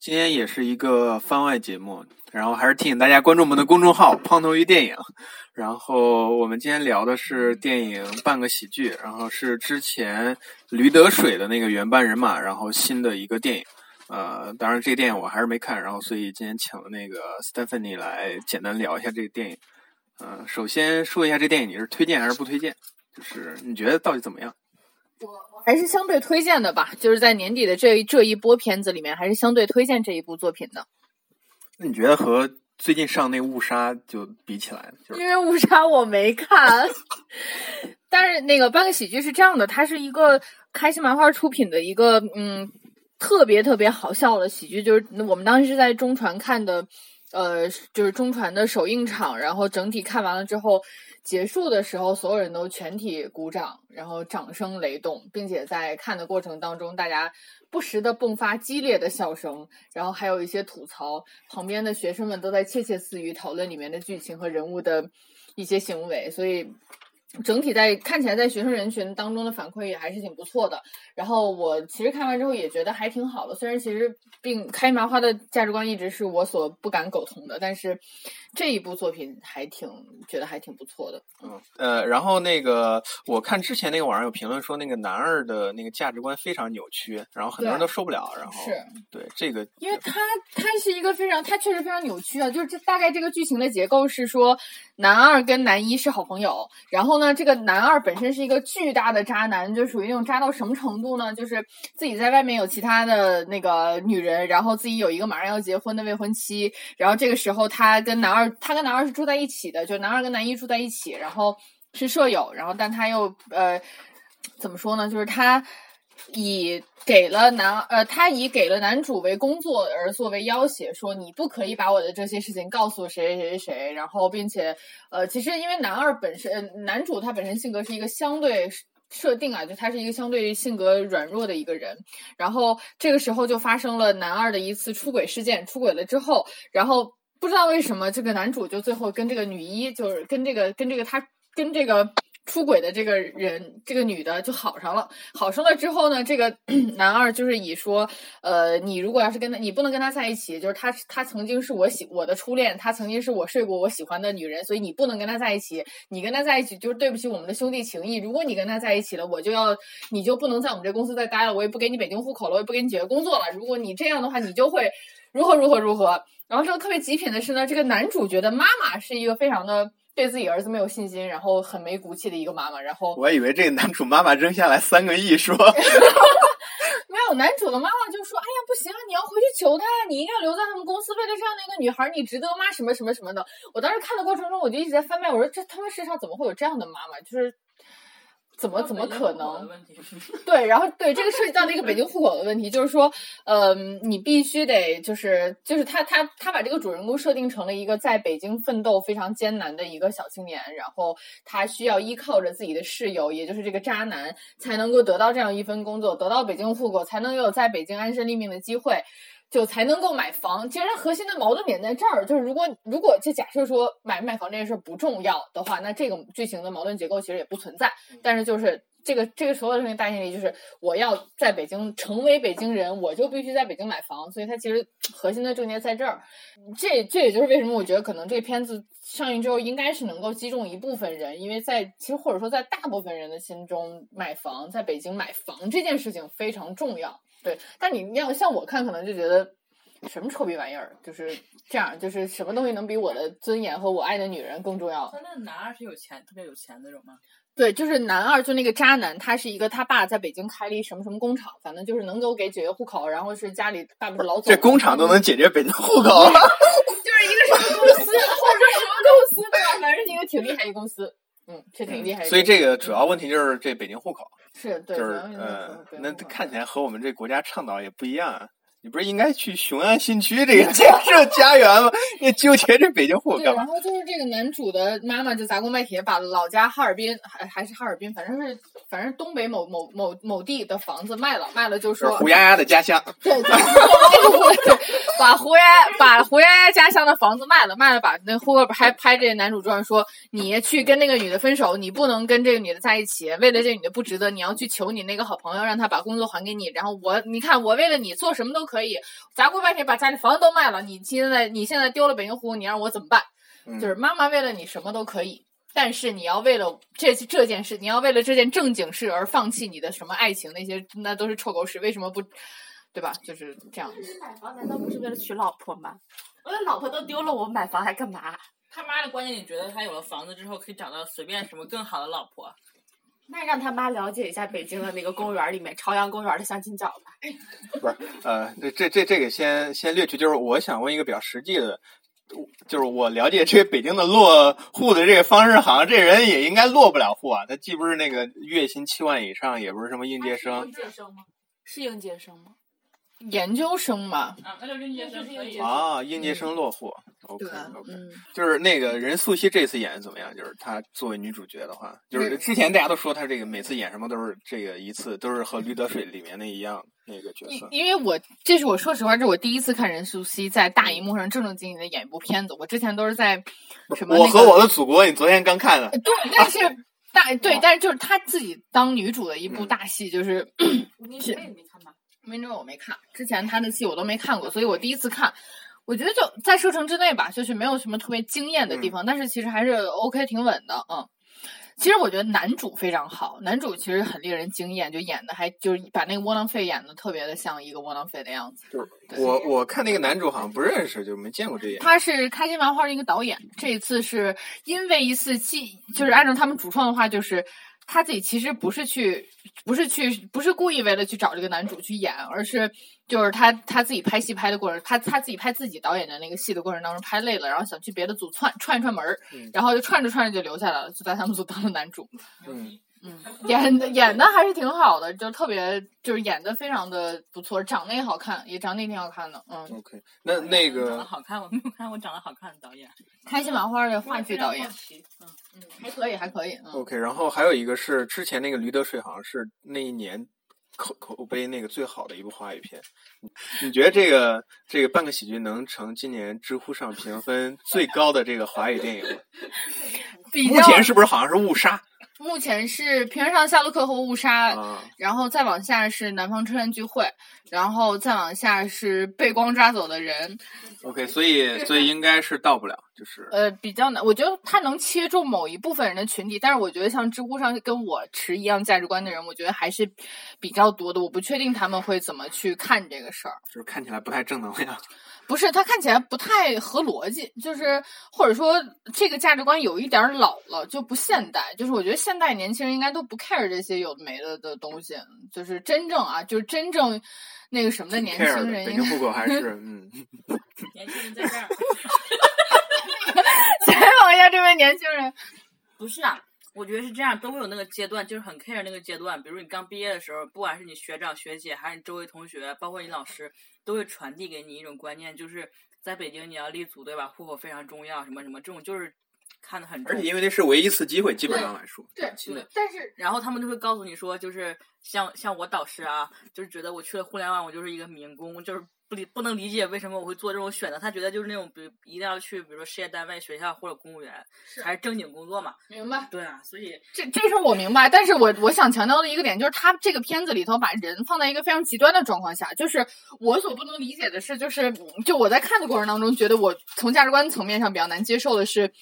今天也是一个番外节目，然后还是提醒大家关注我们的公众号“胖头鱼电影”。然后我们今天聊的是电影《半个喜剧》，然后是之前驴得水的那个原班人马，然后新的一个电影。呃，当然这个电影我还是没看，然后所以今天请了那个 Stephanie 来简单聊一下这个电影。嗯，首先说一下这电影你是推荐还是不推荐？就是你觉得到底怎么样？我我还是相对推荐的吧，就是在年底的这这一波片子里面，还是相对推荐这一部作品的。那你觉得和最近上那误杀就比起来，就是因为误杀我没看，但是那个半个喜剧是这样的，它是一个开心麻花出品的一个嗯特别特别好笑的喜剧，就是我们当时是在中传看的，呃，就是中传的首映场，然后整体看完了之后。结束的时候，所有人都全体鼓掌，然后掌声雷动，并且在看的过程当中，大家不时的迸发激烈的笑声，然后还有一些吐槽。旁边的学生们都在窃窃私语，讨论里面的剧情和人物的一些行为，所以。整体在看起来，在学生人群当中的反馈也还是挺不错的。然后我其实看完之后也觉得还挺好的。虽然其实并开麻花的价值观一直是我所不敢苟同的，但是这一部作品还挺觉得还挺不错的。嗯呃，然后那个我看之前那个网上有评论说，那个男二的那个价值观非常扭曲，然后很多人都受不了。然后是对这个，因为他他是一个非常他确实非常扭曲啊。就是这大概这个剧情的结构是说，男二跟男一是好朋友，然后。那这个男二本身是一个巨大的渣男，就属于那种渣到什么程度呢？就是自己在外面有其他的那个女人，然后自己有一个马上要结婚的未婚妻，然后这个时候他跟男二，他跟男二是住在一起的，就男二跟男一住在一起，然后是舍友，然后但他又呃怎么说呢？就是他。以给了男呃，他以给了男主为工作而作为要挟，说你不可以把我的这些事情告诉谁谁谁谁。然后，并且呃，其实因为男二本身，男主他本身性格是一个相对设定啊，就他是一个相对性格软弱的一个人。然后这个时候就发生了男二的一次出轨事件，出轨了之后，然后不知道为什么这个男主就最后跟这个女一，就是跟这个跟这个他跟这个。出轨的这个人，这个女的就好上了。好上了之后呢，这个 男二就是以说，呃，你如果要是跟他，你不能跟他在一起，就是他他曾经是我喜我的初恋，他曾经是我睡过我喜欢的女人，所以你不能跟他在一起。你跟他在一起就是对不起我们的兄弟情谊。如果你跟他在一起了，我就要你就不能在我们这公司再待了，我也不给你北京户口了，我也不给你解决工作了。如果你这样的话，你就会如何如何如何。然后这个特别极品的是呢，这个男主角的妈妈是一个非常的。对自己儿子没有信心，然后很没骨气的一个妈妈，然后我还以为这个男主妈妈扔下来三个亿说，没有男主的妈妈就说：“哎呀，不行啊，你要回去求他呀，你应该留在他们公司，为了这样的一个女孩，你值得吗？什么什么什么的。”我当时看的过程中，我就一直在翻面，我说：“这他妈世上怎么会有这样的妈妈？”就是。怎么怎么可能？对，然后对这个涉及到那个北京户口的问题，就是说，嗯，你必须得就是就是他他他把这个主人公设定成了一个在北京奋斗非常艰难的一个小青年，然后他需要依靠着自己的室友，也就是这个渣男，才能够得到这样一份工作，得到北京户口，才能有在北京安身立命的机会。就才能够买房。其实核心的矛盾点在这儿，就是如果如果就假设说买不买房这件事不重要的话，那这个剧情的矛盾结构其实也不存在。但是就是这个这个所有的事情大前提就是我要在北京成为北京人，我就必须在北京买房。所以它其实核心的症结在这儿。这这也就是为什么我觉得可能这片子上映之后应该是能够击中一部分人，因为在其实或者说在大部分人的心中，买房在北京买房这件事情非常重要。对，但你要像我看，可能就觉得什么臭逼玩意儿，就是这样，就是什么东西能比我的尊严和我爱的女人更重要？那男二是有钱，特别有钱那种吗？对，就是男二，就那个渣男，他是一个他爸在北京开了一什么什么工厂，反正就是能够给解决户口，然后是家里爸爸是老总，这工厂都能解决北京户口，就是一个什么公司，或者什么公司对吧？反正是一个挺厉害的公司，嗯，是挺厉害。所以这个主要问题就是这北京户口。是，就是嗯，那看起来和我们这国家倡导也不一样啊。你不是应该去雄安新区这个建设家园吗？你纠结这北京户干嘛？然后就是这个男主的妈妈就砸锅卖铁，把老家哈尔滨还还是哈尔滨，反正是反正东北某某某某地的房子卖了，卖了就说胡丫丫的家乡。对对，把胡丫把胡丫丫家乡的房子卖了，卖了把那户口本还拍这男主传说，你去跟那个女的分手，你不能跟这个女的在一起，为了这女的不值得，你要去求你那个好朋友，让他把工作还给你。然后我，你看我为了你做什么都可以，砸锅卖铁把家里房子都卖了，你现在你现在丢了北京户口，你让我怎么办？嗯就是妈妈为了你什么都可以。但是你要为了这这件事，你要为了这件正经事而放弃你的什么爱情，那些那都是臭狗屎。为什么不，对吧？就是这样。买房难道不是为了娶老婆吗？我的老婆都丢了，我买房还干嘛？他妈的关键，你觉得他有了房子之后可以找到随便什么更好的老婆？那让他妈了解一下北京的那个公园里面朝阳公园的相亲角吧。不是，呃，这这这这个先先略去，就是我想问一个比较实际的，就是我了解这个北京的落户的这个方式，好像这人也应该落不了户啊。他既不是那个月薪七万以上，也不是什么应届生应届生吗？是应届生吗？研究生嘛，啊，那就应届生可以。啊，应届生落户。OK 对吧？OK，嗯，就是那个任素汐这次演的怎么样？就是她作为女主角的话，就是之前大家都说她这个每次演什么都是这个一次都是和《驴得水》里面那一样那个角色。因因为我这是我说实话，这是我第一次看任素汐在大荧幕上正正经经的演一部片子。我之前都是在什么、那个、我和我的祖国，你昨天刚看的。对，但是 大对，但是就是她自己当女主的一部大戏，就是无名没看吗？《明哲》我没看，之前他的戏我都没看过，所以我第一次看。我觉得就在射程之内吧，就是没有什么特别惊艳的地方，但是其实还是 OK 挺稳的，嗯。其实我觉得男主非常好，男主其实很令人惊艳，就演的还就是把那个窝囊废演的特别的像一个窝囊废的样子。对我我看那个男主好像不认识，就没见过这演员。他是开心麻花的一个导演，这一次是因为一次戏，就是按照他们主创的话，就是他自己其实不是去，不是去，不是故意为了去找这个男主去演，而是就是他他自己拍戏拍的过程，他他自己拍自己导演的那个戏的过程当中拍累了，然后想去别的组串串一串门儿，嗯然后就串着串着就留下来了，就在他们组当了男主。嗯，嗯，演的演的还是挺好的，就特别就是演的非常的不错，长得也好看，也长得也挺好看的。嗯，OK，那那长得个好看，我没有看过长得好看的导演。开心麻花的话剧导演嗯，嗯，还可以，还可以。嗯，OK，然后还有一个是之前那个《驴得水》，好像是那一年口口碑那个最好的一部华语片。你你觉得这个这个半个喜剧能成今年知乎上评分最高的这个华语电影吗？目前是不是好像是误杀目前是《平原上的夏洛克》和《误杀》啊？然后再往下是《南方车站聚会》，然后再往下是《被光抓走的人》。OK，所以所以应该是到不了，就是呃，比较难，我觉得他能切中某一部分人的群体，但是我觉得像知乎上跟我持一样价值观的人，我觉得还是比较多的。我不确定他们会怎么去看这个事儿。就是看起来不太正能量。不是，它看起来不太合逻辑，就是或者说这个价值观有一点儿老了，就不现代。就是我觉得现代年轻人应该都不 care 这些有的没的的东西，就是真正啊，就是真正那个什么的年轻人应该北京户口还是 嗯，年轻人在这儿。采访一下这位年轻人。不是啊，我觉得是这样，都会有那个阶段，就是很 care 那个阶段。比如你刚毕业的时候，不管是你学长学姐，还是你周围同学，包括你老师，都会传递给你一种观念，就是在北京你要立足，对吧？户口非常重要，什么什么，这种就是看得很重而且。因为那是唯一一次机会，基本上来说，对短期内但是然后他们就会告诉你说，就是像像我导师啊，就是觉得我去了互联网，我就是一个民工，就是不理不能理解为什么我会做这种选择。他觉得就是那种，比如一定要去，比如说事业单位、学校或者公务员才是正经工作嘛。明白。对啊，所以这这事儿我明白，但是我我想强调的一个点就是，他这个片子里头把人放在一个非常极端的状况下，就是我所不能理解的是，就是就我在看的过程当中，觉得我从价值观层面上比较难接受的是，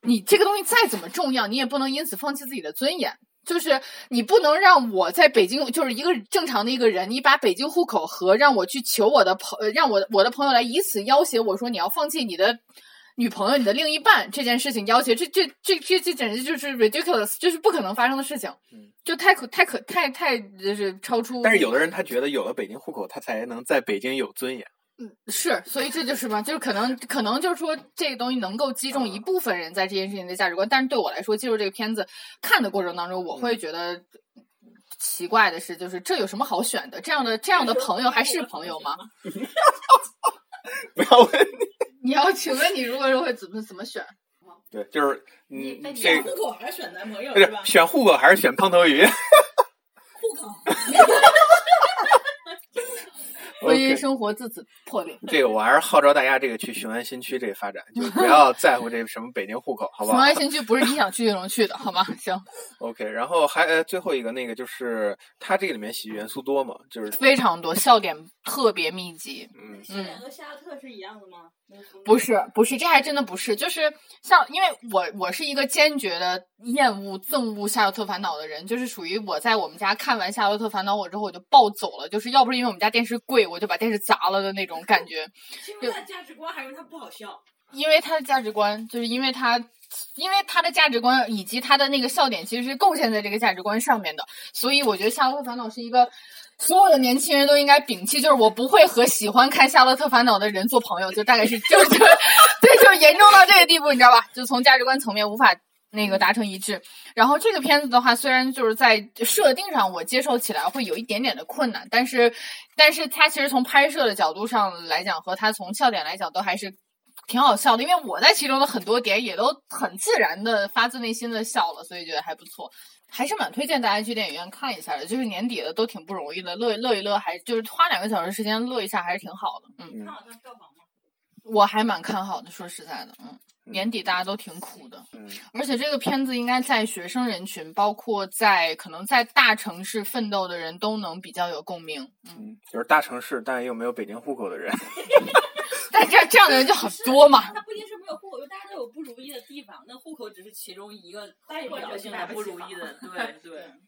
你这个东西再怎么重要，你也不能因此放弃自己的尊严。就是你不能让我在北京，就是一个正常的一个人，你把北京户口和让我去求我的朋，呃让我我的朋友来以此要挟我说你要放弃你的女朋友、你的另一半这件事情要挟，这这这这这简直就是 ridiculous，就是不可能发生的事情，嗯就太可太可太太就是超出。但是有的人他觉得有了北京户口，他才能在北京有尊严。是，所以这就是嘛，就是可能可能就是说这个东西能够击中一部分人在这件事情的价值观，但是对我来说，进入这个片子看的过程当中，我会觉得。奇怪的是，就是这有什么好选的？这样的这样的朋友还是朋友吗？不要问，你要请问你如果说会怎么怎么选？对，就是你，这户口还是选男朋友不是选户口还是选胖头鱼？户口。我业 OK 生活自此破裂。这个我还是号召大家这个去雄安新区这个发展，就不 要在乎这什么北京户口，好不好雄安新区不是你想去就能去的，好吗？行，？OK，然后还呃最后一个那个就是它这个里面喜剧元素多吗，就是非常多，笑点特别密集。嗯这两个夏洛特是一样的吗？不是，不是，这还真的不是，就是像，因为我我是一个坚决的厌恶、憎恶《夏洛特烦恼》的人，就是属于我在我们家看完《夏洛特烦恼》我之后我就暴走了，就是要不是因为我们家电视贵，我就把电视砸了的那种感觉。是因为他的价值观，还是他不好笑？因为他的价值观，就是因为他，因为他的价值观以及他的那个笑点，其实是贡献在这个价值观上面的。所以我觉得《夏洛特烦恼》是一个所有的年轻人都应该摒弃，就是我不会和喜欢看《夏洛特烦恼》的人做朋友，就大概是就是对，就是严重到这个地步，你知道吧？就从价值观层面无法。那个达成一致，然后这个片子的话，虽然就是在设定上我接受起来会有一点点的困难，但是，但是它其实从拍摄的角度上来讲，和它从笑点来讲，都还是挺好笑的，因为我在其中的很多点也都很自然的发自内心的笑了，所以觉得还不错，还是蛮推荐大家去电影院看一下的。就是年底了都挺不容易的，乐乐一乐还就是花两个小时时间乐一下还是挺好的。嗯，嗯看好它票房吗？我还蛮看好的，说实在的，嗯，年底大家都挺苦的，嗯而且这个片子应该在学生人群，包括在可能在大城市奋斗的人都能比较有共鸣。嗯，嗯，就是大城市但又没有北京户口的人，但这这样的人就很多嘛。他不一定是没有户口，就大家都有不如意的地方，那户口只是其中一个代表性的不如意的，对对。